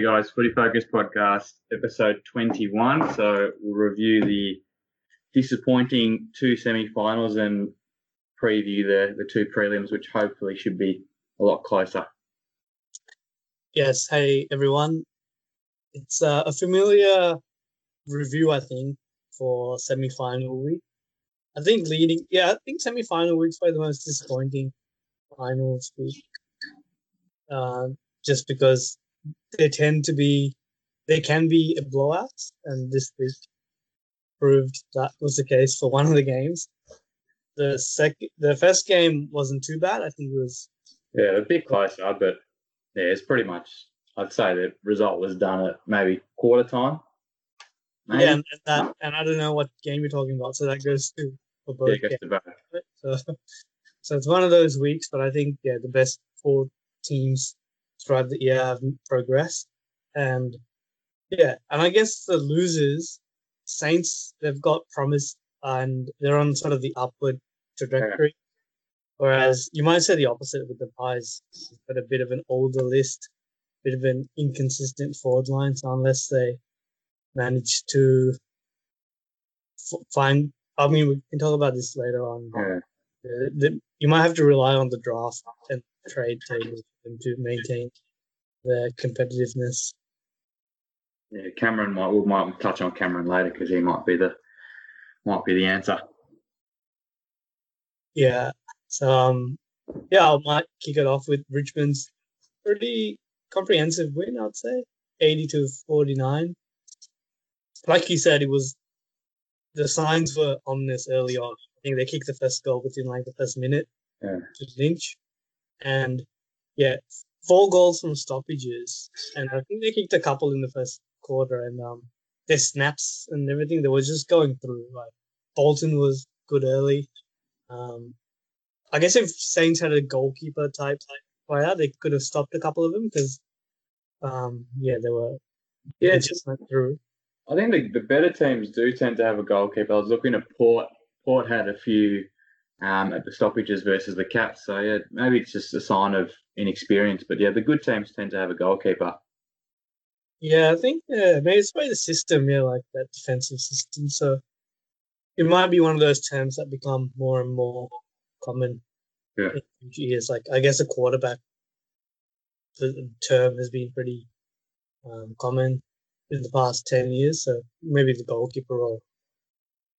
Hey guys, Footy Focus podcast, episode 21. So we'll review the disappointing two semi-finals and preview the, the two prelims, which hopefully should be a lot closer. Yes, hey everyone. It's uh, a familiar review, I think, for semi-final week. I think leading, yeah, I think semi-final week's probably the most disappointing finals week. Uh, just because they tend to be, they can be a blowout, and this week proved that was the case for one of the games. The second, the first game wasn't too bad. I think it was. Yeah, a bit closer, but yeah, it's pretty much. I'd say the result was done at maybe quarter time. Maybe. Yeah, and that, and I don't know what game you're talking about, so that goes to for both. Yeah, goes to both. So, so it's one of those weeks, but I think yeah, the best four teams throughout the year have progressed, and yeah, and I guess the losers, Saints, they've got promise and they're on sort of the upward trajectory. Whereas you might say the opposite with the Pies, but a bit of an older list, bit of an inconsistent forward line. So unless they manage to f- find, I mean, we can talk about this later on. Yeah. The, the, you might have to rely on the draft and trade tables to maintain their competitiveness. Yeah, Cameron might we might touch on Cameron later because he might be the might be the answer. Yeah. So um, yeah, I might kick it off with Richmond's pretty comprehensive win. I'd say eighty to forty nine. Like you said, it was the signs were ominous early on. I think they kicked the first goal within like the first minute yeah. to Lynch, and yeah, four goals from stoppages, and I think they kicked a couple in the first quarter, and um, their snaps and everything, they were just going through. Like Bolton was good early. Um, I guess if Saints had a goalkeeper type player, they could have stopped a couple of them because, um, yeah, they were. Yeah, just went through. I think the, the better teams do tend to have a goalkeeper. I was looking at Port. Port had a few um, at the stoppages versus the Cats. So yeah, maybe it's just a sign of inexperience. But yeah, the good teams tend to have a goalkeeper. Yeah, I think yeah, maybe it's probably the system, yeah, like that defensive system. So it might be one of those terms that become more and more common yeah. in years. Like I guess a quarterback the term has been pretty um, common in the past ten years. So maybe the goalkeeper role,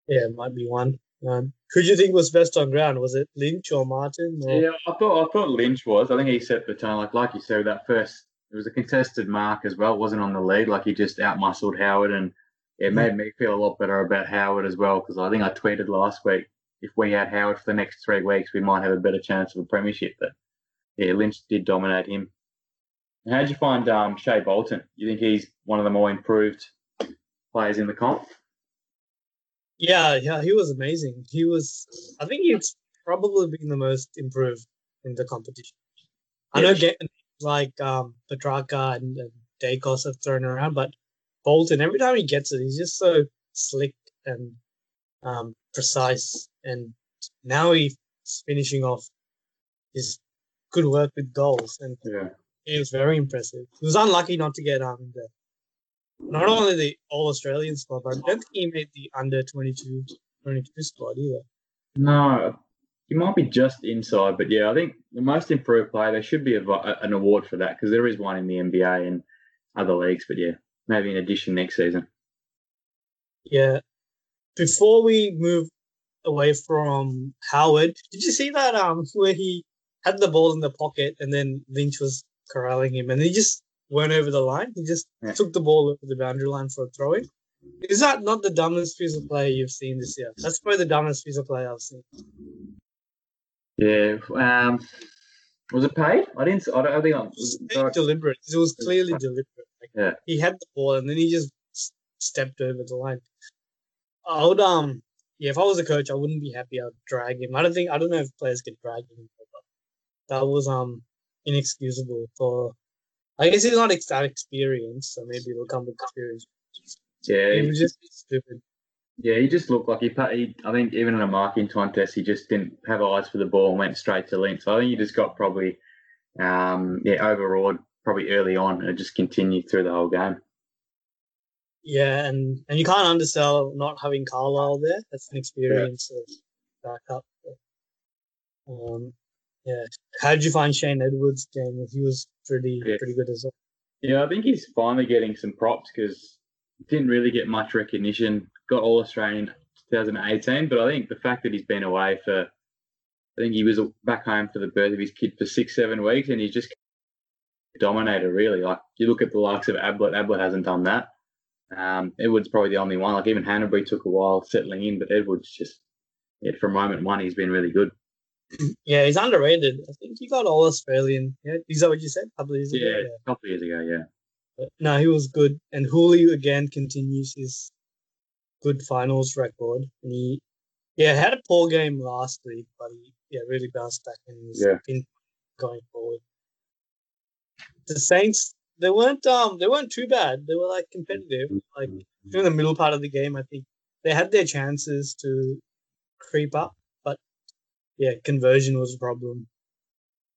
yeah, might be one. Um, who do you think was best on ground? Was it Lynch or Martin? Or? Yeah, I thought I thought Lynch was. I think he set the tone. Like like you said, that first it was a contested mark as well. It wasn't on the lead. Like he just outmuscled Howard, and it made me feel a lot better about Howard as well. Because I think I tweeted last week if we had Howard for the next three weeks, we might have a better chance of a premiership. But yeah, Lynch did dominate him. how did you find um, Shai Bolton? You think he's one of the more improved players in the comp? Yeah, yeah, he was amazing. He was. I think he's probably been the most improved in the competition. I know getting like um, Petracca and, and Daicos have thrown around, but Bolton, every time he gets it, he's just so slick and um, precise. And now he's finishing off his good work with goals. And yeah. it was very impressive. He was unlucky not to get um, the, not only the All Australian squad, but I don't think he made the under 22, 22 squad either. No, he might be just inside, but yeah, I think the most improved player, there should be a, an award for that because there is one in the NBA and other leagues. But yeah, maybe in addition next season. Yeah. Before we move away from Howard, did you see that um where he had the ball in the pocket and then Lynch was corralling him and he just went over the line? He just yeah. took the ball over the boundary line for a throw in. Is that not the dumbest piece of play you've seen this year? That's probably the dumbest piece of play I've seen. Yeah. Um, was it paid? I didn't. I don't I think. It was deliberate. It was clearly deliberate. Like, yeah. He had the ball and then he just stepped over the line. I would um yeah, if I was a coach, I wouldn't be happy. I'd drag him. I don't think I don't know if players get dragged him, but that was um inexcusable for. I guess he's not that experienced, so maybe it'll come with experience. Yeah, he was just stupid. Yeah, he just looked like he, he. I think even in a marking contest, he just didn't have eyes for the ball and went straight to Lynch. So I think he just got probably, um, yeah, overawed probably early on, and it just continued through the whole game. Yeah, and and you can't undersell not having Carlisle there. That's an experience yeah. of backup. Um, yeah. How did you find Shane Edwards' game? He was pretty yeah. pretty good as well. Yeah, I think he's finally getting some props because didn't really get much recognition. Got All Australian 2018, but I think the fact that he's been away for, I think he was back home for the birth of his kid for six, seven weeks, and he's just dominated really. Like you look at the likes of Ablett, Ablett hasn't done that. Um, Edwards probably the only one. Like even Hanbury took a while settling in, but Edwards just, yeah, from moment one, he's been really good. Yeah, he's underrated. I think he got all Australian. Yeah, is that what you said? A couple of years yeah, ago. Yeah, a couple of years ago. Yeah. But, no, he was good, and Houli again continues his good finals record. And he, yeah, had a poor game last week, but he, yeah, really bounced back and he's yeah. been going forward. The Saints, they weren't um, they weren't too bad. They were like competitive. Like during the middle part of the game, I think they had their chances to creep up, yeah, conversion was a problem.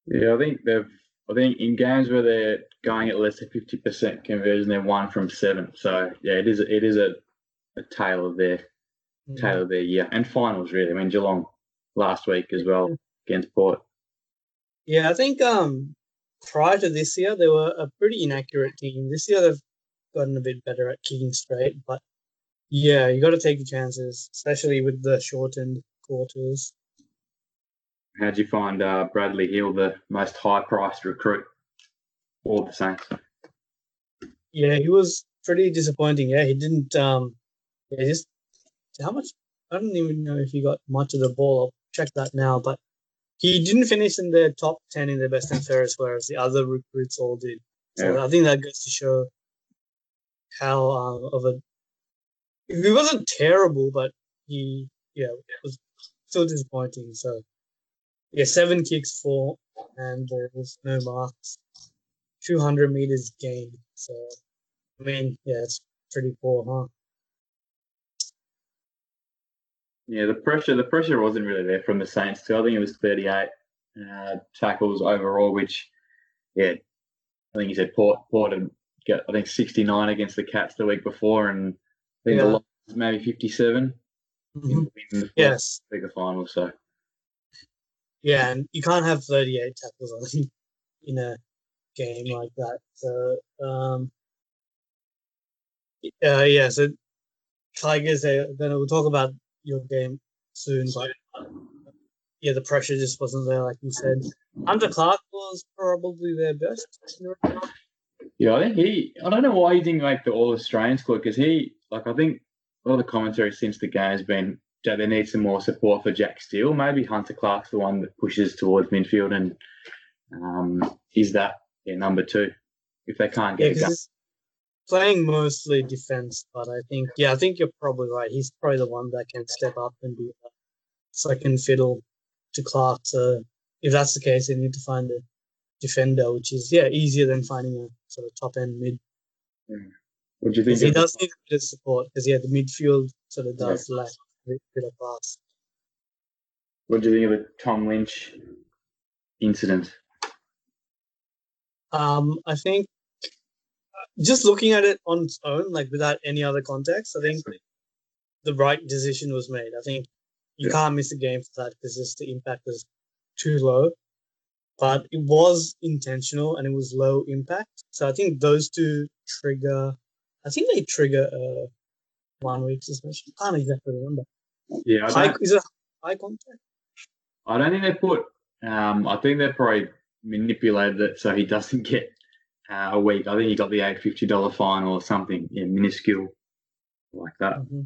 Yeah, I think they've. I think in games where they're going at less than fifty percent conversion, they're one from seven. So yeah, it is. It is a, a tale of their mm. tale of their year and finals really. I mean Geelong last week as well against Port. Yeah, I think um prior to this year they were a pretty inaccurate team. This year they've gotten a bit better at kicking straight, but yeah, you got to take the chances, especially with the shortened quarters. How'd you find uh, Bradley Hill, the most high-priced recruit for the Saints? Yeah, he was pretty disappointing. Yeah, he didn't. Um, yeah, just how much? I don't even know if he got much of the ball. I'll check that now. But he didn't finish in the top ten in the best and fairest, whereas the other recruits all did. So yeah. I think that goes to show how uh, of a. He wasn't terrible, but he yeah was still disappointing. So yeah, seven kicks for, and there was no marks. 200 meters gained. So, I mean, yeah, it's pretty poor, huh? Yeah, the pressure the pressure wasn't really there from the Saints too. I think it was 38 uh, tackles overall, which, yeah, I think you said Port Port had got I think 69 against the Cats the week before, and I think yeah. the loss maybe 57. Mm-hmm. In, in the yes, bigger final. So yeah, and you can't have 38 tackles on in a game like that. So, um, uh, yeah, so Tigers, then we'll talk about your game soon, but yeah, the pressure just wasn't there, like you said. Hunter Clark was probably their best. Yeah, I think he. I don't know why he didn't make the All Australian squad because he, like, I think a lot of the commentary since the game has been that they need some more support for Jack Steele. Maybe Hunter Clark's the one that pushes towards midfield and um, is that yeah, number two if they can't get yeah, Playing mostly defense, but I think yeah, I think you're probably right. He's probably the one that can step up and be a second fiddle to Clark. So if that's the case, they need to find a defender, which is yeah easier than finding a sort of top end mid. Yeah. What do you think? He does need a bit of support because yeah, the midfield sort of does yeah. lack bit of. What do you think of the Tom Lynch incident? Um, I think just looking at it on its own, like without any other context, I think the right decision was made. I think you yeah. can't miss a game for that because just the impact was too low. But it was intentional and it was low impact. So I think those two trigger. I think they trigger a one week suspension. I can't exactly remember. Yeah, high, is it high contact? I don't think they put. Um, I think they probably manipulated it so he doesn't get uh, a week. I think he got the eight fifty dollar fine or something, yeah, minuscule like that. Mm-hmm.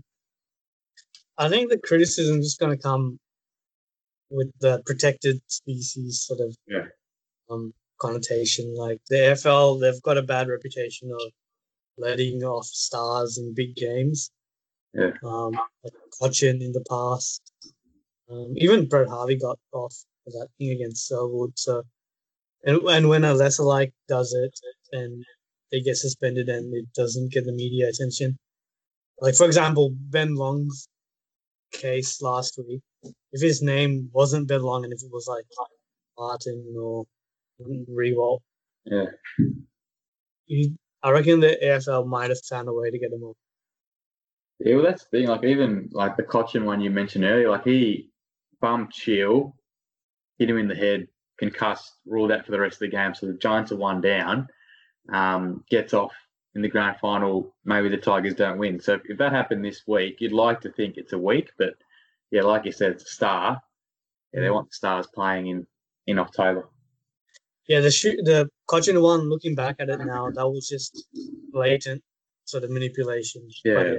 I think the criticism is going to come with the protected species sort of yeah. um, connotation. Like the AFL, they've got a bad reputation of letting off stars in big games. Yeah. Um, like Cotchin in the past. Um, even Brent Harvey got off for that thing against Selwood. So, and, and when a lesser like does it and they get suspended and it doesn't get the media attention, like for example, Ben Long's case last week, if his name wasn't Ben Long and if it was like Martin or Riewoldt, Yeah. He, I reckon the AFL might have found a way to get him off. Yeah, well, that's the thing. Like even like the Cotchin one you mentioned earlier, like he bumped Shiel, hit him in the head, concussed, ruled out for the rest of the game. So the Giants are one down. Um, gets off in the grand final. Maybe the Tigers don't win. So if that happened this week, you'd like to think it's a week, but yeah, like you said, it's a star. Yeah, they want the stars playing in in October. Yeah, the shoot, the Cotchin one. Looking back at it now, that was just blatant sort of manipulation. Yeah,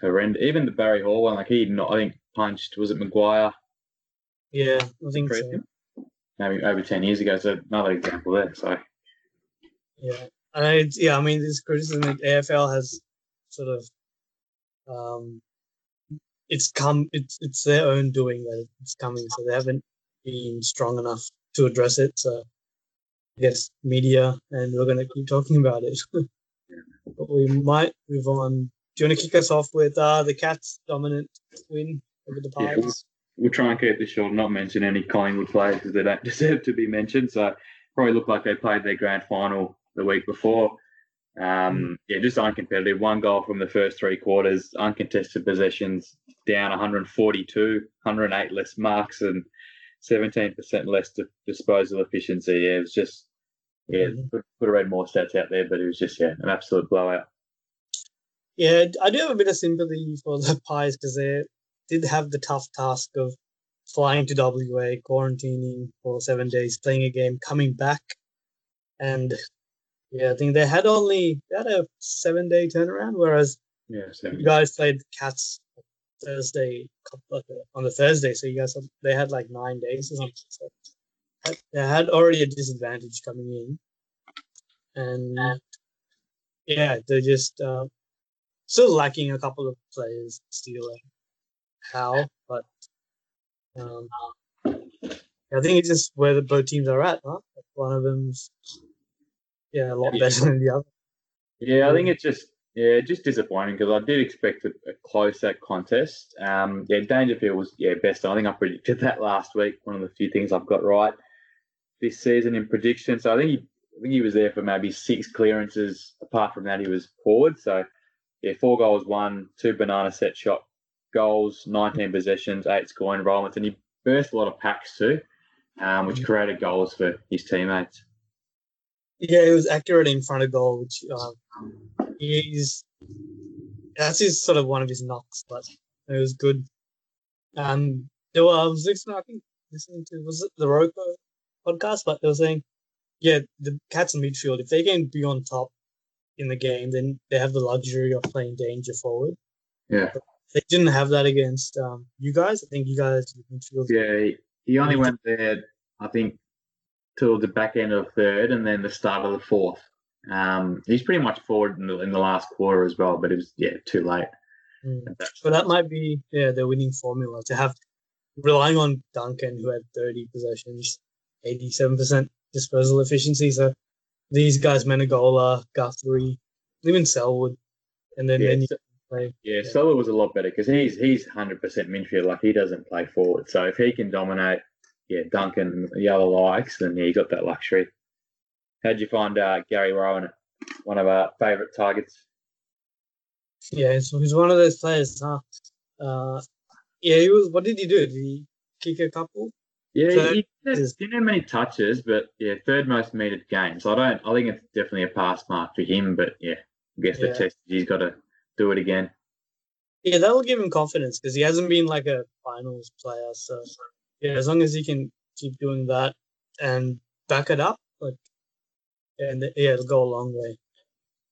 horrendous. Even the Barry Hall one, like he, not, I think punched. Was it Maguire? yeah, I think so. Maybe over ten years ago. So another example there. So Yeah, and I, yeah, I mean, this criticism that AFL has sort of, um, it's come, it's it's their own doing that it's coming, so they haven't been strong enough to address it. So, I guess media, and we're gonna keep talking about it. but we might move on. Do you want to kick us off with uh, the Cats' dominant win over the Yeah, Pies? we'll try and keep this short, not mention any Collingwood players because they don't deserve to be mentioned. So probably look like they played their grand final the week before. Um, yeah, just uncompetitive. One goal from the first three quarters, uncontested possessions, down 142, 108 less marks, and 17% less di- disposal efficiency. Yeah, it was just, yeah, Mhm. could, could have read more stats out there, but it was just, yeah, an absolute blowout. Yeah, I do have a bit of sympathy for the Pies because they did have the tough task of flying to WA, quarantining for seven days, playing a game, coming back, and yeah, I think they had only they had a seven day turnaround, whereas Yeah, you guys played the Cats Thursday on the Thursday, so you guys had, they had like nine days or something. So they had already a disadvantage coming in, and yeah, they're just uh, still lacking a couple of players. Still, how, but um, I think it's just where the both teams are at. Huh? One of them's yeah a lot Yeah. better than the other. Yeah, I think it's just yeah, just disappointing because I did expect a, a closer contest. Um, yeah, Dangerfield was yeah best. I think I predicted that last week. One of the few things I've got right this season in prediction. So I think he, I think he was there for maybe six clearances. Apart from that, he was forward. So yeah, four goals, one, two banana set shot goals, nineteen possessions, eight scoring involvements, and he burst a lot of packs too, um, which created goals for his teammates. Yeah, he was accurate in front of goal, which uh, he's that's his sort of one of his knocks, but it was good. Um, there were, I was listening, I think listening to was it the Roko podcast, but they were saying, yeah, the Cats in midfield, if they can be on top in the game, then they have the luxury of playing danger forward. Yeah. They didn't have that against um, you guys. I think you guys. Yeah, he, he only went there, I think, till the back end of third and then the start of the fourth. Um, he's pretty much forward in the, in the last quarter as well, but it was yeah too late. Mm. So that might be yeah the winning formula to have relying on Duncan who had 30 possessions, 87% disposal efficiency. So these guys, Menegola, Guthrie, even Selwood, and then Yeah, then you play. Yeah, Yeah. Solo was a lot better because he's he's hundred percent midfield. Like he doesn't play forward, so if he can dominate, yeah, Duncan the other likes, then yeah, you got that luxury. How'd you find uh, Gary Rohan, one of our favourite targets? Yeah, so he's one of those players, huh? Uh, yeah, he was. What did he do? Did he kick a couple? Yeah, So- he didn't, have many touches, but yeah, third most meted game. So I don't. I think it's definitely a pass mark for him. But yeah, I guess the test he's got to do it again. Yeah, that'll give him confidence because he hasn't been like a finals player. So yeah, as long as he can keep doing that and back it up, like, and yeah, it'll go a long way.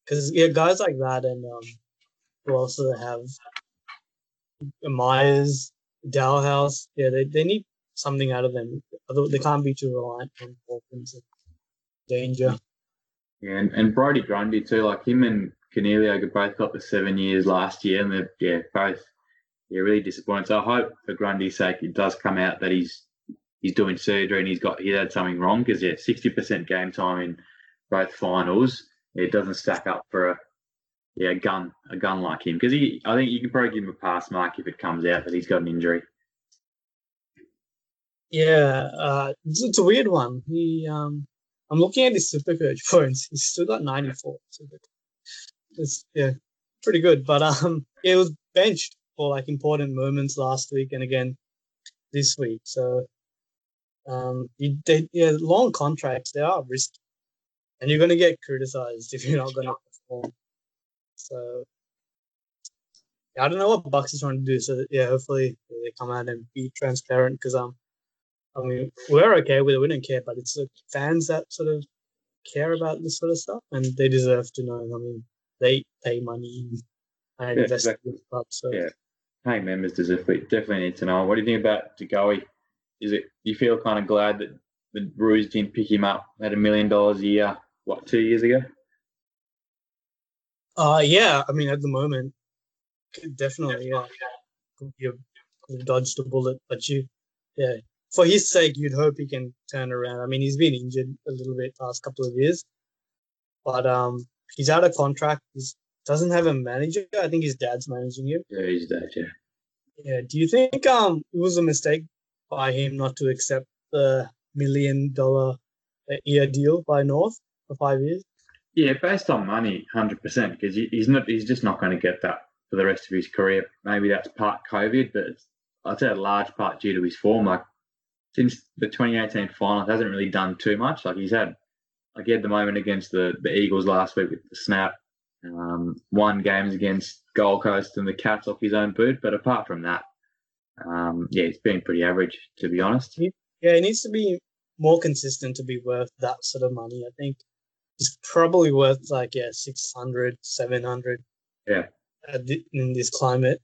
Because yeah, guys like that and um, who also have Miers, Dahlhaus, yeah, they, they need something out of them. They can't be too reliant on Hawkins and danger. Yeah, and, and Brodie Grundy too. Like him and Coniglio both got the seven years last year, and they're yeah both yeah really disappointed. So I hope for Grundy's sake it does come out that he's he's doing surgery and he's got he had something wrong because yeah sixty percent game time in both finals it doesn't stack up for a yeah a gun a gun like him because he I think you can probably give him a pass mark if it comes out that he's got an injury. Yeah, uh, it's, it's a weird one. He, um, I'm looking at his super coach points. He's still got 94. it's yeah, pretty good. But um, yeah, it was benched for like important moments last week and again this week. So um, you, they, yeah, long contracts they are risky, and you're going to get criticized if you're not going to perform. So yeah, I don't know what Bucks is trying to do. So yeah, hopefully they come out and be transparent because um, I mean we're okay with it. We don't care, but it's the fans that sort of care about this sort of stuff, and they deserve to know. I mean, they pay money and Yeah, invest exactly. in the club. So Yeah. Hey, members definitely definitely need to know. What do you think about De Goey? Is it you feel kind of glad that the Brews didn't pick him up at a million dollars a year? What two years ago? Uh, yeah. I mean, at the moment, could definitely, yeah. Could be a, could have dodged a bullet, but you, yeah. For his sake, you'd hope he can turn around. I mean, he's been injured a little bit past couple of years, but um, he's out of contract. He doesn't have a manager. I think his dad's managing him. Yeah, he's dad. Yeah. Yeah. Do you think um it was a mistake by him not to accept the million dollar a year deal by North for five years? Yeah, based on money, hundred percent. Because he's not, he's just not going to get that for the rest of his career. Maybe that's part COVID, but I'd say a large part due to his form. Like since the 2018 final, hasn't really done too much. Like he's had, like he had the moment against the the Eagles last week with the snap. Um, won games against Gold Coast and the Cats off his own boot, but apart from that, um, yeah, it's been pretty average to be honest. Yeah, he needs to be more consistent to be worth that sort of money. I think he's probably worth like yeah 600, 700. Yeah. In this climate,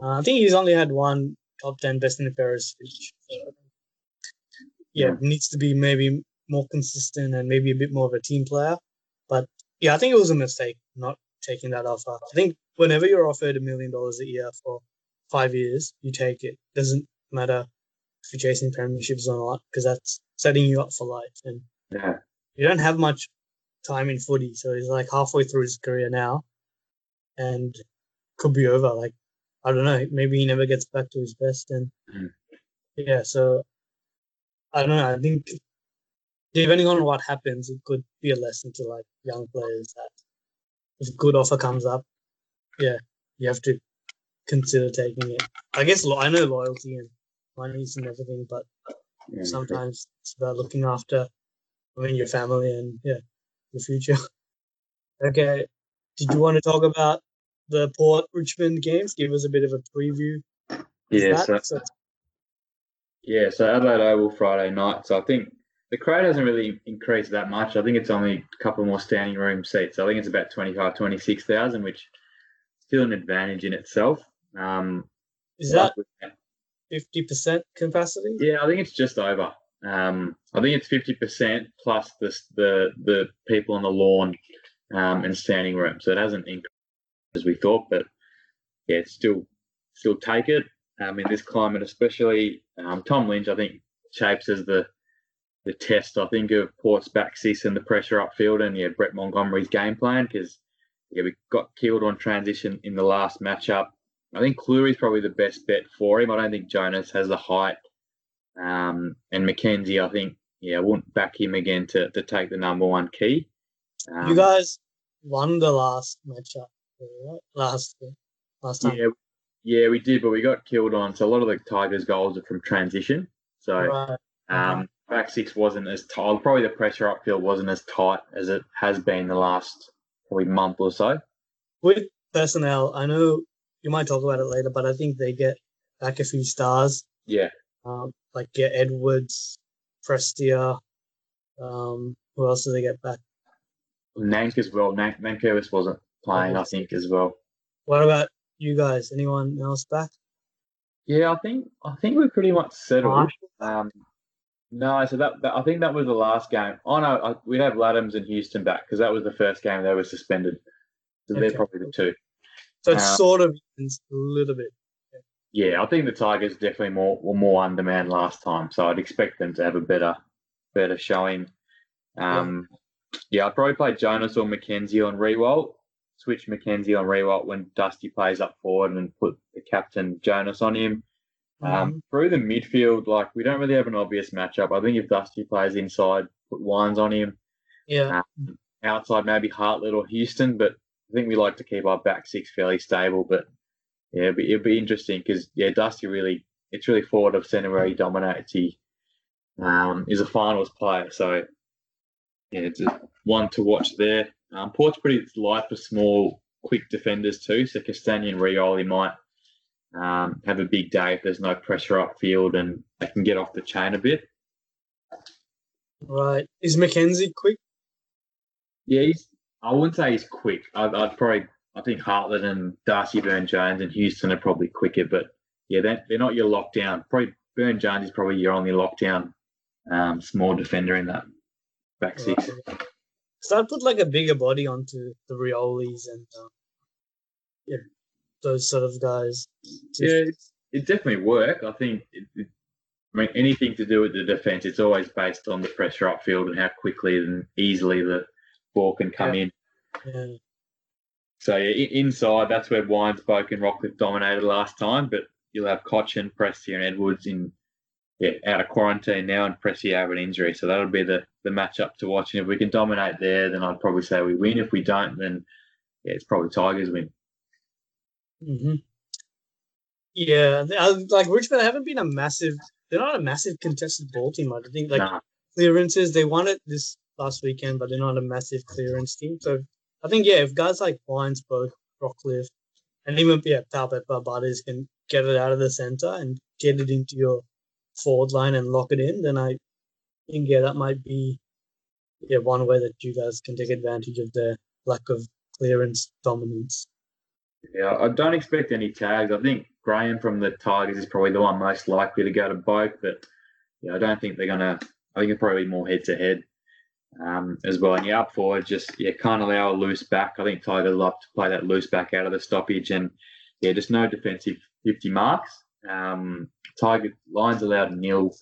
uh, I think he's only had one top ten best in the Paris speech. So, yeah, Yeah. needs to be maybe more consistent and maybe a bit more of a team player. But yeah, I think it was a mistake not taking that offer. I think whenever you're offered a million dollars a year for five years, you take it. Doesn't matter if you're chasing premierships or not, because that's setting you up for life. And Yeah, you don't have much time in footy, so he's like halfway through his career now, and could be over. Like I don't know, maybe he never gets back to his best, and Mm. yeah. So I don't know. I think depending on what happens, it could be a lesson to like young players that if a good offer comes up, yeah, you have to consider taking it. I guess lo- I know loyalty and money and everything, but yeah. sometimes it's about looking after I mean your family and yeah your future. okay. Did you want to talk about the Port Richmond games? Give us a bit of a preview. Yeah, that. Uh, so Yeah, so Adelaide Oval Friday night. So I think the crowd hasn't really increased that much. I think it's only a couple more standing room seats. I think it's about 25, 26,000, which is still an advantage in itself. Um, is that fifty percent capacity? yeah, I think it's just over. Um, I think it's 50% plus the, the, the people on the lawn um, and standing room. So it hasn't increased as we thought, but yeah, it's still still take it um, in this climate, especially. Um, Tom Lynch, I think, shapes as the the test. I think of Port's back six and the pressure upfield, and yeah, Brett Montgomery's game plan because yeah, we got killed on transition in the last matchup. I think Clurey's probably the best bet for him. I don't think Jonas has the height, um, and McKenzie, I think yeah, I wouldn't back him again to to take the number one key. Um, You guys won the last matchup right? last last time. Yeah, yeah, we did, but we got killed on. So a lot of the Tigers' goals are from transition. So Right. um, back six wasn't as tight. Probably the pressure upfield wasn't as tight as it has been the last probably month or so. With personnel, I know you might talk about it later, but I think they get back a few stars. Yeah, Um, like get Edwards, Prestia. Um, who else did they get back? Nank as well. Nank, Nankervis wasn't playing, I think, as well. What about you guys? Anyone else back? Yeah, I think I think we're pretty much settled. Um, no, so that, that I think that was the last game. Oh no, I, we'd have Ladhams and Houston back because that was the first game they were suspended. So they're probably the two. So it's Um, sort of a little bit. Yeah, I think the Tigers definitely more were more undermanned last time, so I'd expect them to have a better better showing. Um, yeah, I'd probably play Jonas or McKenzie on Riewoldt. Switch McKenzie on Riewoldt when Dusty plays up forward and put the captain Jonas on him. Um, Mhm. Through the midfield, like we don't really have an obvious matchup. I think if Dusty plays inside put Wines on him. Yeah. Um, outside maybe Hartlett or Houston, but I think we like to keep our back six fairly stable. But yeah, it'd be, it'd be interesting because yeah, Dusty really it's really forward of centre where he dominates. He um, is a finals player, so yeah, it's one to watch there. Um, Port's pretty light for small, quick defenders too. So Castagna and Rioli might um, have a big day if there's no pressure upfield and they can get off the chain a bit. Right. Is McKenzie quick? Yeah, he's. I wouldn't say he's quick. I'd, I'd probably. I think Hartlett and Darcy Byrne Jones and Houston are probably quicker, but yeah, they're, they're not your lockdown. Probably Byrne Jones is probably your only lockdown um, small defender in that back six. Right. So I'd put like a bigger body onto the Riolis and um, yeah, those sort of guys. Yeah, it definitely work. I think. It, it, I mean, anything to do with the defense, it's always based on the pressure upfield and how quickly and easily the ball can come Yeah. in. Yeah. So yeah, inside that's where Wines Boak and Rockliff dominated last time, but you'll have Cotchin, Prestia, and Edwards in yeah out of quarantine now, and Prestia have an injury, so that'll be the the matchup to watch. And if we can dominate there, then I'd probably say we win. If we don't, then yeah, it's probably Tigers win. hmm Yeah, like Richmond haven't been a massive. They're not a massive contested ball team. I think like Nah. clearances. They won it this last weekend, but they're not a massive clearance team. So I think yeah, if guys like Winesburg, Rockliff, and even yeah, Talbot Barbados can get it out of the center and get it into your forward line and lock it in, then I think yeah, that might be yeah one way that you guys can take advantage of the lack of clearance dominance. Yeah, I don't expect any tags. I think Graham from the Tigers is probably the one most likely to go to both, but yeah, I don't think they're gonna. I think it's probably more head to head um, as well. And yeah, up forward, just yeah, can't allow a loose back. I think Tigers love to play that loose back out of the stoppage, and yeah, just no defensive fifty marks. Um, Tiger lines allowed nil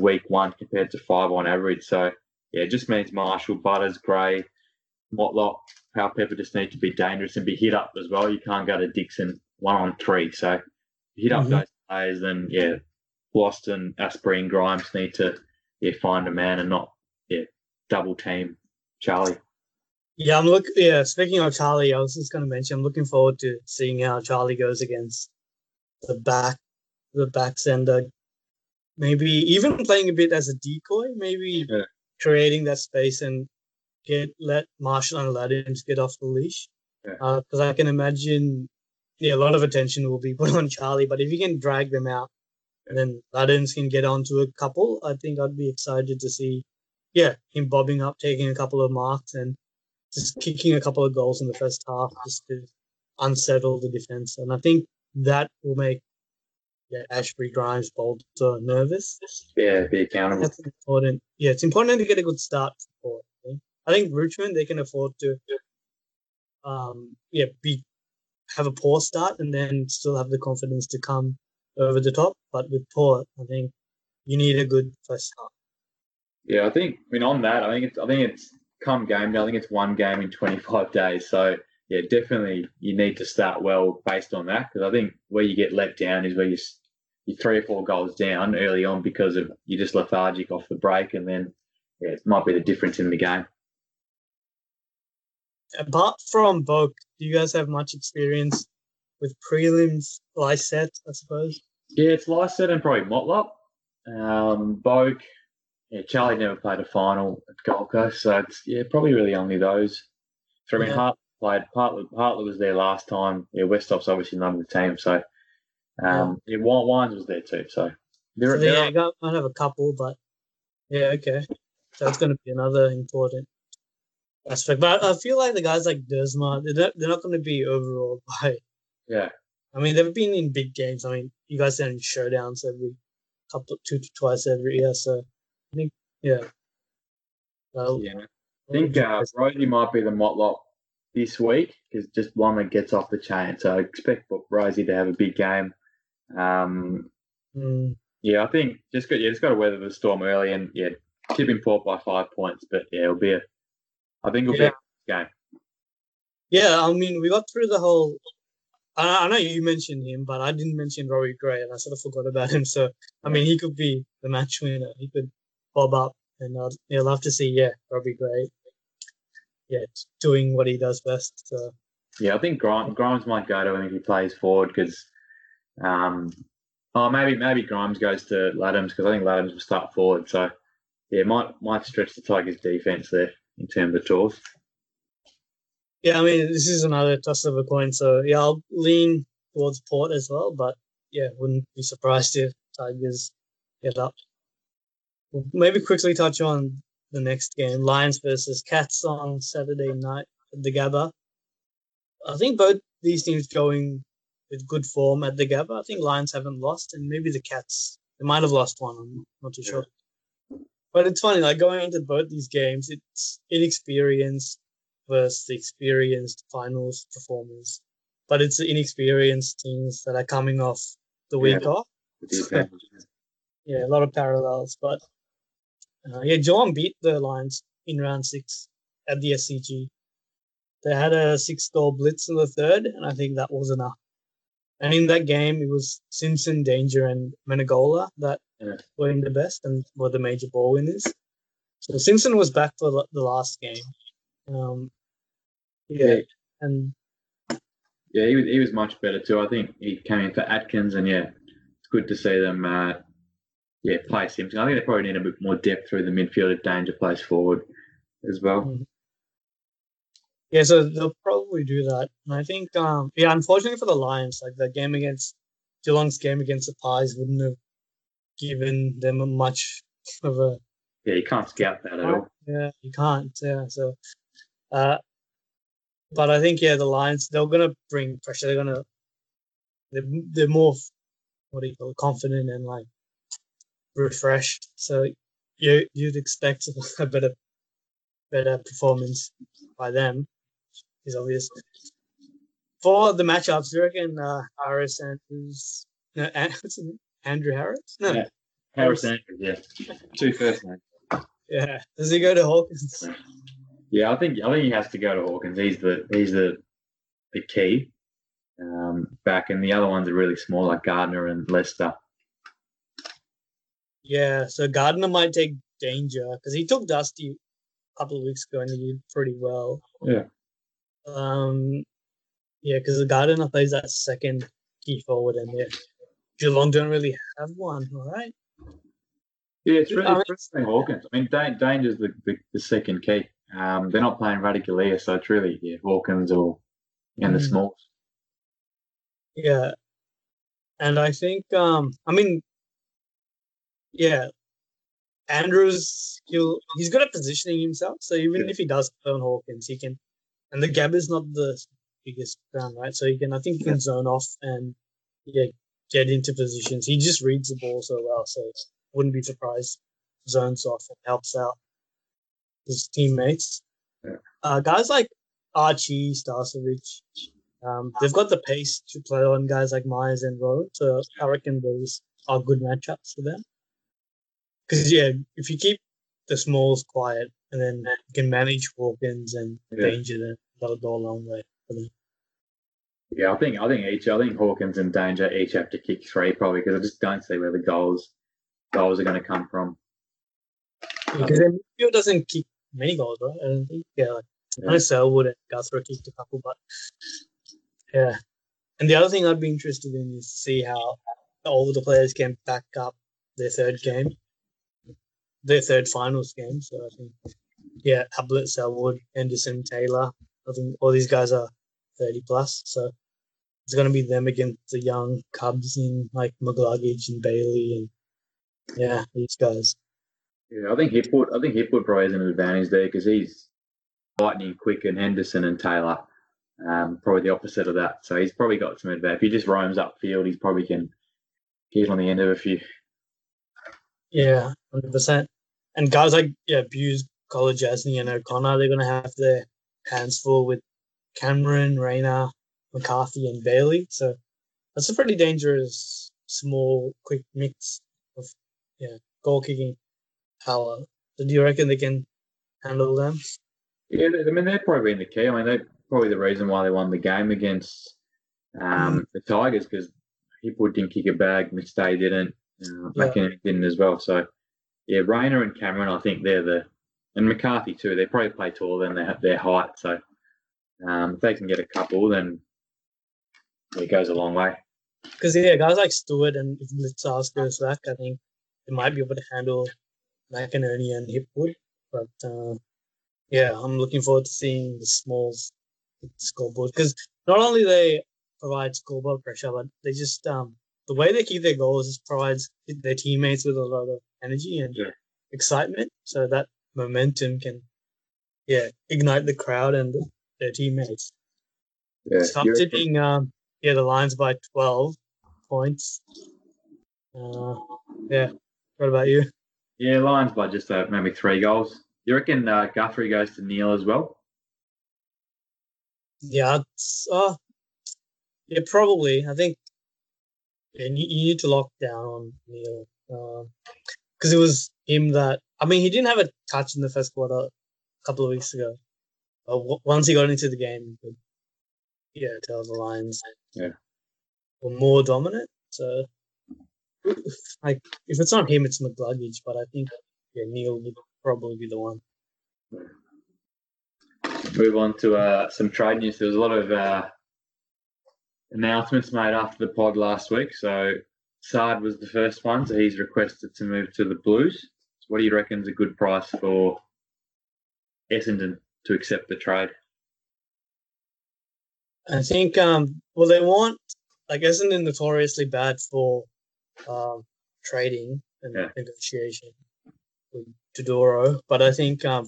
week one compared to five on average. So yeah, it just means Marshall, Butters, Gray, Motlop, Powell-Pepper just need to be dangerous and be hit up as well. You can't go to Dixon one on three. So hit up Mhm. those players, then yeah, Boston, Astbury, and Grimes need to yeah find a man and not yeah double team Charlie. Yeah, I'm look. Yeah, speaking of Charlie, I was just going to mention I'm looking forward to seeing how Charlie goes against the back, the back sender. Maybe even playing a bit as a decoy. Maybe Yeah. creating that space and get let Marshall and Ladhams get off the leash. Yeah. Uh, because I can imagine, yeah, a lot of attention will be put on Charlie. But if you can drag them out, and then Ladhams can get onto a couple, I think I'd be excited to see, yeah, him bobbing up, taking a couple of marks, and just kicking a couple of goals in the first half just to unsettle the defense. And I think that will make yeah, Astbury Grimes Balta nervous. Yeah, be accountable. That's important. Yeah, it's important to get a good start for it. I think. Richmond they can afford to um yeah, be have a poor start and then still have the confidence to come over the top. But with Port, I think you need a good first start. Yeah, I think. I mean, on that, I think it's. I think it's come game day. I think it's one game in 25 days. So yeah, definitely you need to start well based on that because I think where you get let down is where you you're three or four goals down early on because of you're just lethargic off the break, and then yeah, it might be the difference in the game. Apart from Boak, do you guys have much experience with prelims, Lycett, I suppose? Yeah, it's Lycett and probably Motlop. Um, yeah, Charlie never played a final at Gold Coast, so it's yeah, probably really only those. So I mean, Yeah. Hart played. Hartlett, Hartlett was there last time. Yeah, Westhoff's obviously the team, so um, yeah, Wi- Wines was there too. So there, So there yeah, are- I got, might have a couple, but yeah, okay. So it's going to be another important aspect. But I feel like the guys like Duursma, they're not, they're not going to be overall by. yeah, I mean, they've been in big games. I mean, you guys are in showdowns every couple, two to twice every year. So I think, yeah. Well, yeah. I think uh, Rozee might be the Motlop this week because just one that gets off the chain. So I expect Rozee to have a big game. Um, Mm, Yeah, I think just got yeah, just got to weather the storm early and yeah, tipping Port by five points. But yeah, it'll be a, I think it'll Yeah. be a game. yeah, I mean, we got through the whole. I, I know you mentioned him, but I didn't mention Rory Gray, and I sort of forgot about him. So, I mean, he could be the match winner. He could bob up and I'd yeah, love to see yeah Robbie Gray, yeah, doing what he does best. So. Yeah, I think Grimes, Grimes might go to him if he plays forward because, um, oh maybe maybe Grimes goes to Ladhams because I think Ladhams will start forward. So yeah, might might stretch the Tigers' defense there in terms of tours. Yeah, I mean this is another toss of a coin. So yeah, I'll lean towards Port as well, but yeah, wouldn't be surprised if Tigers get up. We'll maybe quickly touch on the next game, Lions versus Cats on Saturday night at the Gabba. I think both these teams going with good form at the Gabba. I think Lions haven't lost, and maybe the Cats they might have lost one. I'm not too sure. But it's funny, like going into both these games, it's inexperienced versus the experienced finals performers. But it's the inexperienced teams that are coming off the week yeah. off. yeah, a lot of parallels. But uh, yeah, Geelong beat the Lions in round six at the SCG. They had a six goal blitz in the third, and I think that was enough. And in that game, it was Simpson, Danger, and Menegola that yeah. were in the best and were the major ball winners. So Simpson was back for the last game. Um, yeah, yeah, and yeah, he was he was much better too. I think he came in for Atkins, and yeah, it's good to see them. Uh, yeah, play Simpson. I think they probably need a bit more depth through the midfield if Danger plays forward as well. Mm-hmm. Yeah, so they'll probably do that. And I think, um, yeah, unfortunately for the Lions, like the game against Geelong's game against the Pies wouldn't have given them much of a. Yeah, you can't scout that at all. Yeah, you can't. Yeah, so, uh, but I think yeah, the Lions they're gonna bring pressure. They're gonna they're, they're more what do you call it, confident and like refreshed. So you you'd expect a better better performance by them is obvious. For the matchups, do you reckon uh, Harris Andrews? No, Andrew Harris? No, yeah. Harris Andrews. Yeah, two first names. Yeah, does he go to Hawkins? Yeah, I think I think he has to go to Hawkins. He's the he's the the key um, back, and the other ones are really small, like Gardiner and Lester. Yeah, so Gardiner might take danger because he took Dusty a couple of weeks ago and he did pretty well. Yeah. Um, yeah, because the Gardiner plays that second key forward, in there. Geelong don't really have one. All right. Yeah, it's really interesting, Hawkins. I mean, Danger's the, the, the second key. Um, they're not playing Ratugolea, so it's really yeah, Hawkins or and the mm. smalls. Yeah, and I think um, I mean, yeah, Andrews he'll he's good at positioning himself. So even yeah. if he does play on Hawkins, he can and the Gabba is not the biggest ground, right? So he can, I think, he can zone off and yeah, get into positions. He just reads the ball so well, so wouldn't be surprised zones off and helps out his teammates. Yeah. Uh, guys like Archie, Starcevic, um, they've got the pace to play on guys like Miers and Rowe, so I reckon those are good matchups for them. Because yeah, if you keep the smalls quiet, and then you can manage Hawkins and yeah. Danger. Then that'll go a long way for them. Yeah, I think I think each I think Hawkins and Danger each have to kick three probably because I just don't see where the goals goals are going to come from. Because midfield doesn't kick many goals, right? I don't think. Yeah, like, yeah. I know Selwood and Guthrie kicked a couple, but yeah. And the other thing I'd be interested in is to see how all the players can back up their third game, their third finals game. So I think yeah, Ablett, Selwood, Henderson, Taylor. I think all these guys are 30 plus. So it's going to be them against the young Cubs in like McCluggage and Bailey and yeah, these guys. Yeah, I think Hipwood. I think Hipwood probably has an advantage there because he's lightning quick, and Henderson and Taylor um, probably the opposite of that. So he's probably got some advantage. If he just roams upfield, he's probably can get on the end of a few. Yeah, hundred percent. And guys like yeah, Buse Kolodjashnij and O'Connor, they're going to have their hands full with Cameron, Rayner, McCarthy, and Bailey. So that's a pretty dangerous, small, quick mix of yeah goal kicking power. So do you reckon they can handle them? Yeah, I mean they're probably in the key. I mean they're probably the reason why they won the game against um, mm. the Tigers because Hipwood didn't kick a bag, McStay didn't, uh, yeah. Didn't as well. So yeah, Rayner and Cameron, I think they're the and McCarthy too. They probably play taller than their their height, so um, if they can get a couple, then it goes a long way. Because yeah, guys like Stewart and if Blicavs goes back, I think they might be able to handle McInerney and Hipwood. But uh, yeah, I'm looking forward to seeing the Smalls scoreboard because not only they provide scoreboard pressure, but they just um, the way they keep their goals just provides their teammates with a lot of energy and Yeah. excitement. So that momentum can yeah ignite the crowd and their teammates. Yeah, So I'm you tipping um yeah the Lions by twelve points. Uh, yeah. What about you? yeah, Lions by just uh, maybe three goals. You reckon uh, Guthrie goes to Neale as well? Yeah, it's, uh, yeah, probably. I think yeah, you, you need to lock down on Neale because it was him that. I mean, he didn't have a touch in the first quarter a couple of weeks ago. But w- once he got into the game, could, yeah, tell the Lions Yeah. were more dominant. So, like, if it's not him, it's McCluggage. But I think yeah, Neale would probably be the one. Move on to uh, some trade news. There was a lot of uh, announcements made after the pod last week. So Saad was the first one, so he's requested to move to the Blues. What do you reckon is a good price for Essendon to accept the trade? I think um well they want like Essendon notoriously bad for um trading and Yeah. negotiation with Dodoro, but I think um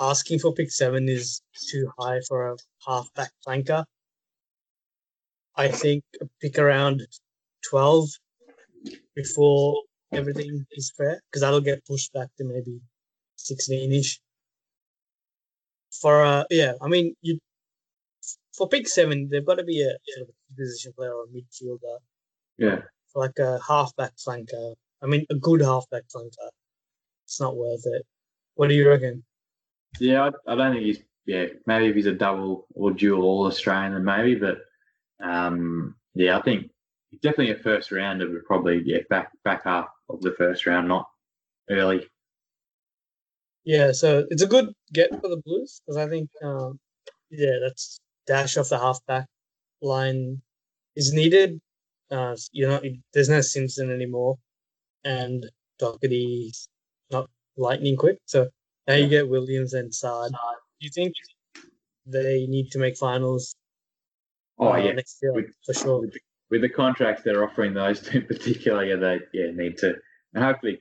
asking for pick seven is too high for a halfback flanker. I think a pick around twelve before everything is fair because that'll get pushed back to maybe sixteen ish. For uh yeah, I mean you for pick seven, they've got to be a sort of position player or a midfielder, Yeah, like a halfback flanker. I mean, a good halfback flanker. It's not worth it. What do you reckon? yeah. I, I don't think he's yeah. Maybe if he's a double or dual All Australian, then maybe. But um, yeah, I think definitely a first rounder, would probably yeah back back half of the first round, not early. Yeah, so it's a good get for the Blues because I think, um, yeah, that's dash off the halfback line is needed. Uh, you know, there's no Simpson anymore, and Docherty's not lightning quick. So now you get Williams and Saad. Do you think they need to make finals? Oh uh, yeah, next year With- for sure. with the, with the contracts they're offering those two in particular, yeah, they yeah need to, and hopefully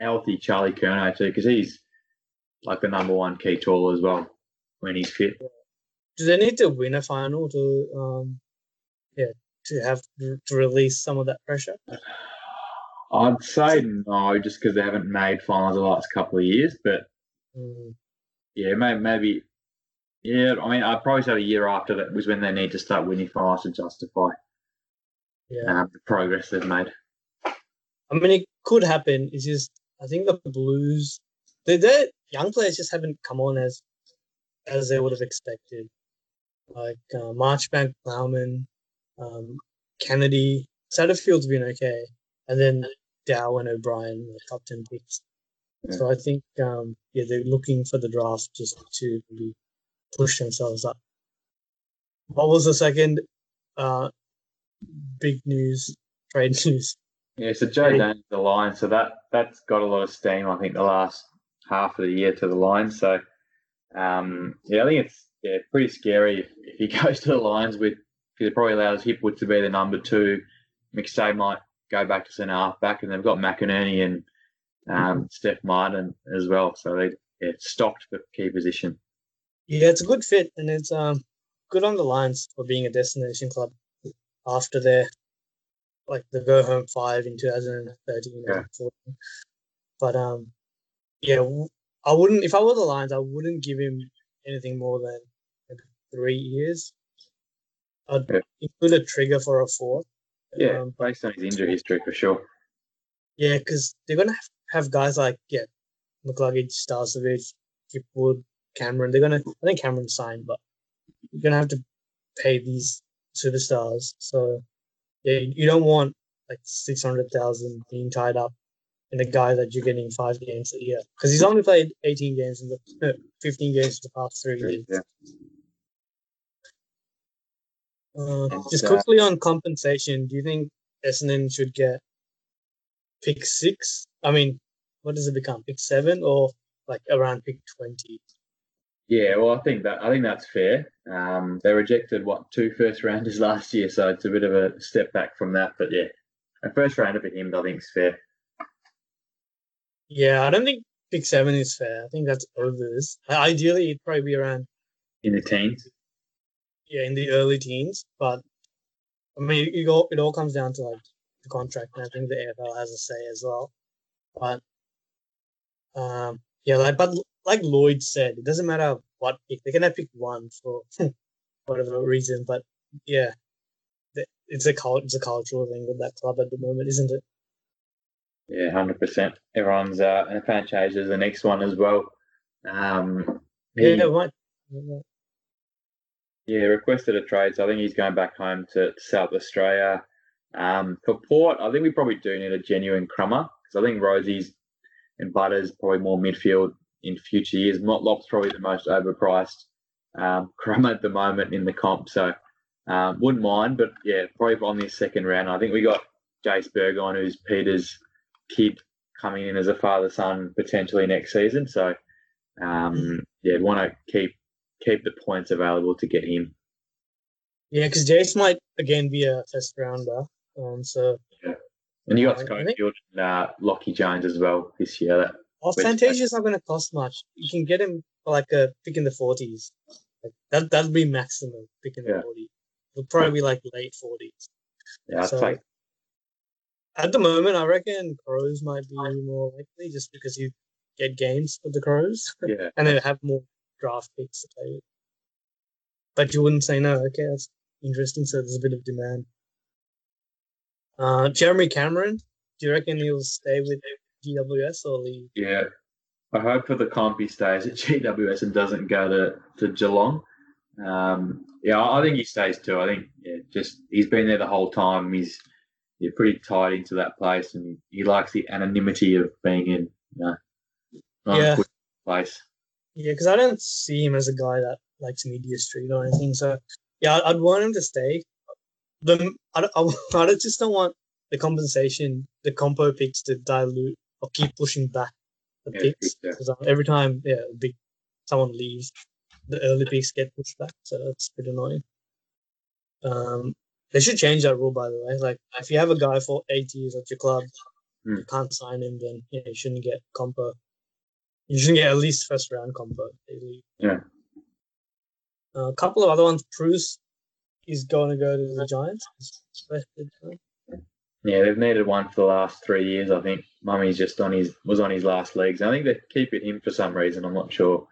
healthy Charlie Curnow too, because he's like the number one key tall as well when he's fit. Do they need to win a final to, um, yeah, to have to release some of that pressure? I'd say no, just because they haven't made finals the last couple of years, but Mm. yeah, maybe, maybe yeah. I mean, I'd probably say a year after that was when they need to start winning finals to justify Yeah. um, the progress they've made. I mean, it could happen. It's just I think the Blues, their their young players just haven't come on as as they would have expected. Like uh, Marchbank, Plowman, um, Kennedy, Satterfield's been okay, and then Dow and O'Brien, the top ten picks. Yeah. So I think um, yeah, they're looking for the draft just to maybe push themselves up. What was the second uh, big news? Trade news. Yeah, so Joe Hey. Dane's the line, so that that's got a lot of steam. I think the last half of the year to the line. So um, yeah, I think it's yeah pretty scary if, if he goes to the Lions with because it probably allows Hipwood to be the number two. McStay might go back to centre half back, and they've got McInerney and um, Stef Martin as well. So they yeah, stocked the key position. Yeah, it's a good fit, and it's um good on the Lions for being a destination club after their like the go home five in 2013 Yeah. and 14. But um, yeah, I wouldn't if I were the Lions, I wouldn't give him anything more than maybe three years. I'd Yeah. include a trigger for a fourth. Yeah, Um, based on his injury history for sure. Yeah, because they're gonna have, have guys like yeah, McCluggage, Starcevic, Hipwood, Cameron. They're gonna. I think Cameron signed, but you're gonna have to pay these superstars. So yeah, you you don't want like six hundred thousand being tied up in a guy that you're getting five games a year because he's only played 18 games in the no, 15 games in the past three years. Yeah. Uh, just uh, quickly on compensation, do you think Essendon should get pick six? I mean, what does it become? Pick seven or like around pick 20? Yeah, well, I think that I think that's fair. Um, they rejected what two first rounders last year, so it's a bit of a step back from that. But yeah, a first rounder for him, I think, is fair. Yeah, I don't think pick seven is fair. I think that's overs. Ideally, it'd probably be around In the teens, yeah in the early teens, but I mean, it all it all comes down to like the contract, and I think the AFL has a say as well. But um, yeah, like but like Lloyd said, it doesn't matter what pick they can have pick one for whatever reason, but yeah, it's a cult, it's a cultural thing with that club at the moment, isn't it? yeah, hundred percent. Everyone's uh, and Fantasia is the next one as well. Um, he- Yeah, right. Yeah, requested a trade, so I think he's going back home to South Australia. Um, for Port, I think we probably do need a genuine crummer because I think Rozee's and Butters probably more midfield in future years. Motlop's probably the most overpriced um, crummer at the moment in the comp, so um, wouldn't mind. But yeah, probably on this second round, I think we got Jase Burgoyne, who's Peter's kid, coming in as a father son potentially next season. So um, yeah, want to keep keep the points available to get him. Yeah, because Jace might again be a first rounder. Um, so yeah. And you got I Schofield think- and uh, Lachie Jones as well this year. That Which- Fantasia's not going to cost much. You can get him for like a pick in the forties. Like that that'll be maximum pick in the Yeah. forties. It'll probably be like late forties. yeah, I'd So- take At the moment, I reckon Crows might be more likely just because you get games with the Crows yeah. and they have more draft picks to play with. But you wouldn't say no. Okay, that's interesting. So there's a bit of demand. Uh, Jeremy Cameron, do you reckon he'll stay with GWS or leave? Yeah. I hope for the comp he stays at GWS and doesn't go to, to Geelong. Um, yeah, I think he stays too. I think yeah, just he's been there the whole time. He's you're pretty tied into that place, and he likes the anonymity of being in you know Yeah. place. Yeah, because I don't see him as a guy that likes media street or anything. So yeah, I'd, I'd want him to stay. The I, I, I just don't want the compensation, the compo picks to dilute or keep pushing back the Yeah, picks. yeah. Because every time, yeah, big someone leaves, the early picks get pushed back. So that's pretty annoying. Um, they should change that rule, by the way. Like, if you have a guy for eight years at your club, Hmm. you can't sign him, then yeah, you shouldn't get compo. You shouldn't get at least first round compo. Yeah. Uh, a couple of other ones. Preuss is going to go to the Giants. Yeah, they've needed one for the last three years. I think Mummy's just on his was on his last legs. I think they're keeping him for some reason. I'm not sure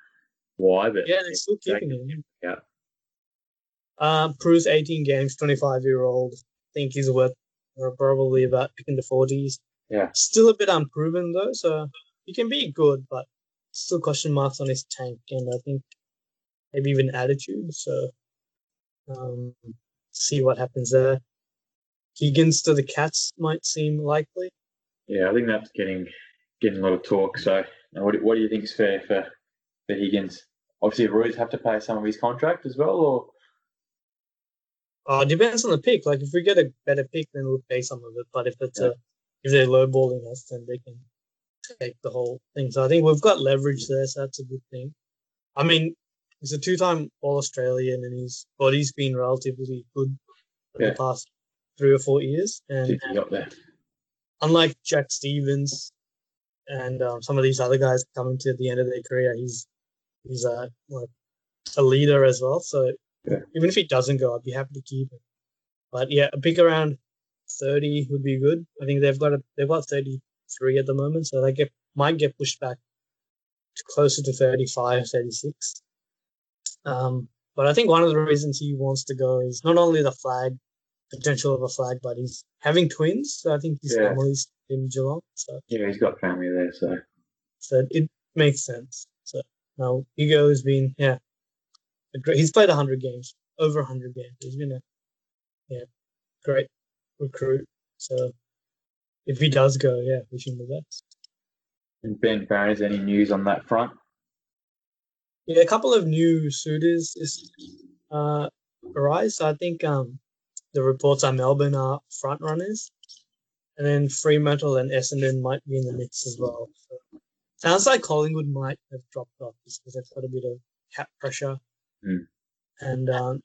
why, but Yeah, they're still keeping him. Yeah. Um, Preuss, 18 games, 25 year old. I think he's worth probably about in the 40s. Yeah. Still a bit unproven though, so he can be good, but still question marks on his tank, and I think maybe even attitude. So, um, see what happens there. Higgins to the Cats might seem likely. yeah, I think that's getting getting a lot of talk. So, what, do- what do you think is fair for for Higgins? Obviously, Roy's have to pay some of his contract as well, or Uh, it depends on the pick. Like if we get a better pick, then we'll pay some of it. But if it's a if they're lowballing us, then they can take the whole thing. So I think we've got leverage there, so that's a good thing. I mean, he's a two-time All Australian, and his body's been relatively good for Yeah. the past three or four years. And did he up there? unlike Jack Stevens and um, some of these other guys coming to the end of their career, he's he's a like a leader as well. So Yeah. even if he doesn't go, I'd be happy to keep him. But yeah, a pick around thirty would be good. I think they've got a, they've got thirty three at the moment, so they get might get pushed back to closer to 35, 36. Um, but I think one of the reasons he wants to go is not only the flag potential of a flag, but he's having twins. So I think his Yeah. family's in Geelong. So, Yeah, he's got family there, so so it makes sense. So now Hugo has been, yeah, a great, he's played 100 games, over 100 games. He's been a, yeah, great recruit. So if he does go, yeah, wish him the best. And Ben Barron, is any news on that front? Yeah, a couple of new suitors is uh arise. So I think um the reports are Melbourne are front runners, and then Fremantle and Essendon might be in the mix as well. So sounds like Collingwood might have dropped off just because they've got a bit of cap pressure, Mm. and um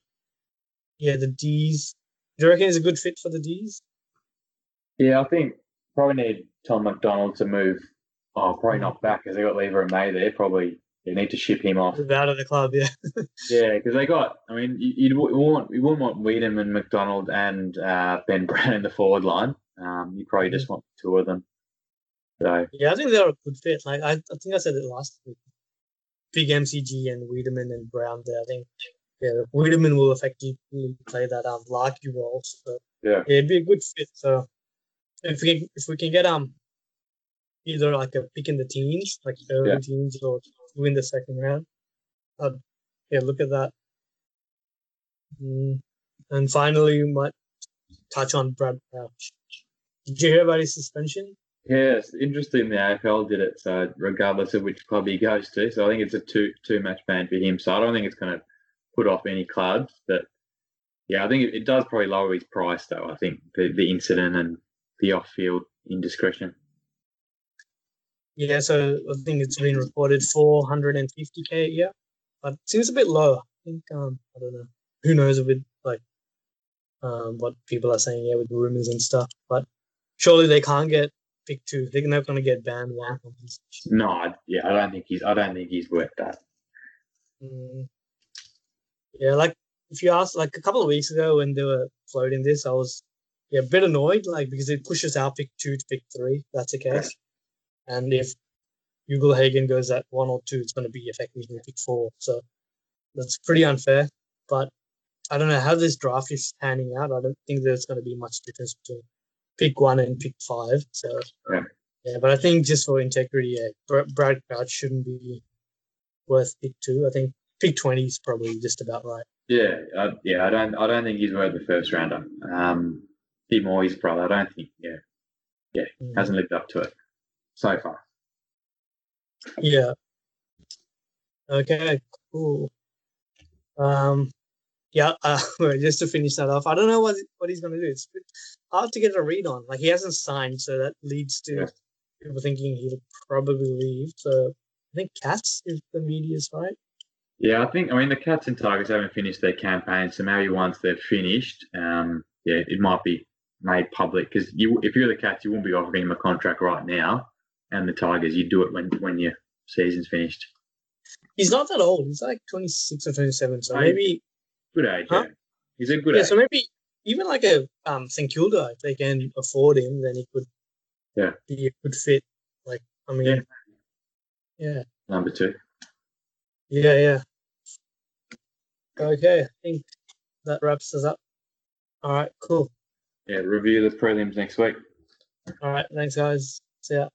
yeah, the D's. Do you reckon he's a good fit for the D's? Yeah, I think probably need Tom McDonald to move. Oh, probably not back because they got Lever and May there. Probably they need to ship him off. Out of the club, yeah. Yeah, because they got. I mean, you, you'd want you wouldn't want Weideman and McDonald and uh, Ben Brown in the forward line. Um, you probably just want two of them. So Yeah, I think they're a good fit. Like I, I think I said it last week. Big MCG and Weideman and Brown there. I think yeah, Weideman will effectively play that um Larky role. So Yeah. it'd be a good fit. So if we if we can get um either like a pick in the teens, like early Yeah. teens, or two in the second round, I'd yeah look at that. Mm. And finally, we might touch on Brad Crouch. Did you hear about his suspension? Yes, interesting. The AFL did it. So regardless of which club he goes to, so I think it's a two two match ban for him. So I don't think it's going to put off any clubs. But yeah, I think it, it does probably lower his price though. I think the, the incident and the off field indiscretion. Yeah, so I think it's been reported 450k a year, but it seems a bit low. I think um I don't know. Who knows with like um what people are saying yeah with rumors and stuff. But surely they can't get pick two. They're not going to get banned one. No, I, yeah, I don't think he's. I don't think he's worth that. Mm. Yeah, like if you ask like a couple of weeks ago when they were floating this, I was yeah a bit annoyed like because it pushes out pick two to pick three. That's the case, and if Ugle-Hagan goes at one or two, it's going to be effectively pick four. So that's pretty unfair. But I don't know how this draft is panning out. I don't think there's going to be much difference between pick one and pick five. So Yeah. yeah, but I think just for integrity, yeah, Br- Brad Crouch shouldn't be worth pick two. I think pick twenty is probably just about right. Yeah, I, yeah. I don't. I don't think he's worth the first rounder. Um, Steve Moyes' brother. I don't think. Yeah, Mm. hasn't lived up to it so far. Yeah. Okay, cool. Um, yeah, uh, just to finish that off, I don't know what what he's going to do. It's hard to get a read on. Like he hasn't signed, so that leads to Yeah. people thinking he'll probably leave. So I think Cats is the media's right. Yeah, I think. I mean, the Cats and Tigers haven't finished their campaign, so maybe once they're finished, um, yeah, it might be made public because you, if you're the Cats, you won't be offering him a contract right now, and the Tigers, you do it when when your season's finished. He's not that old. He's like twenty six or twenty seven. So maybe Good age. Huh? Yeah. He's a good yeah. age. So maybe even like a um St Kilda, if they can afford him, then he could Yeah. be a good fit. Like I mean, Yeah. yeah. Number two. Yeah, yeah. Okay, I think that wraps us up. All right, cool. Yeah, review the prelims next week. All right, thanks, guys. See ya.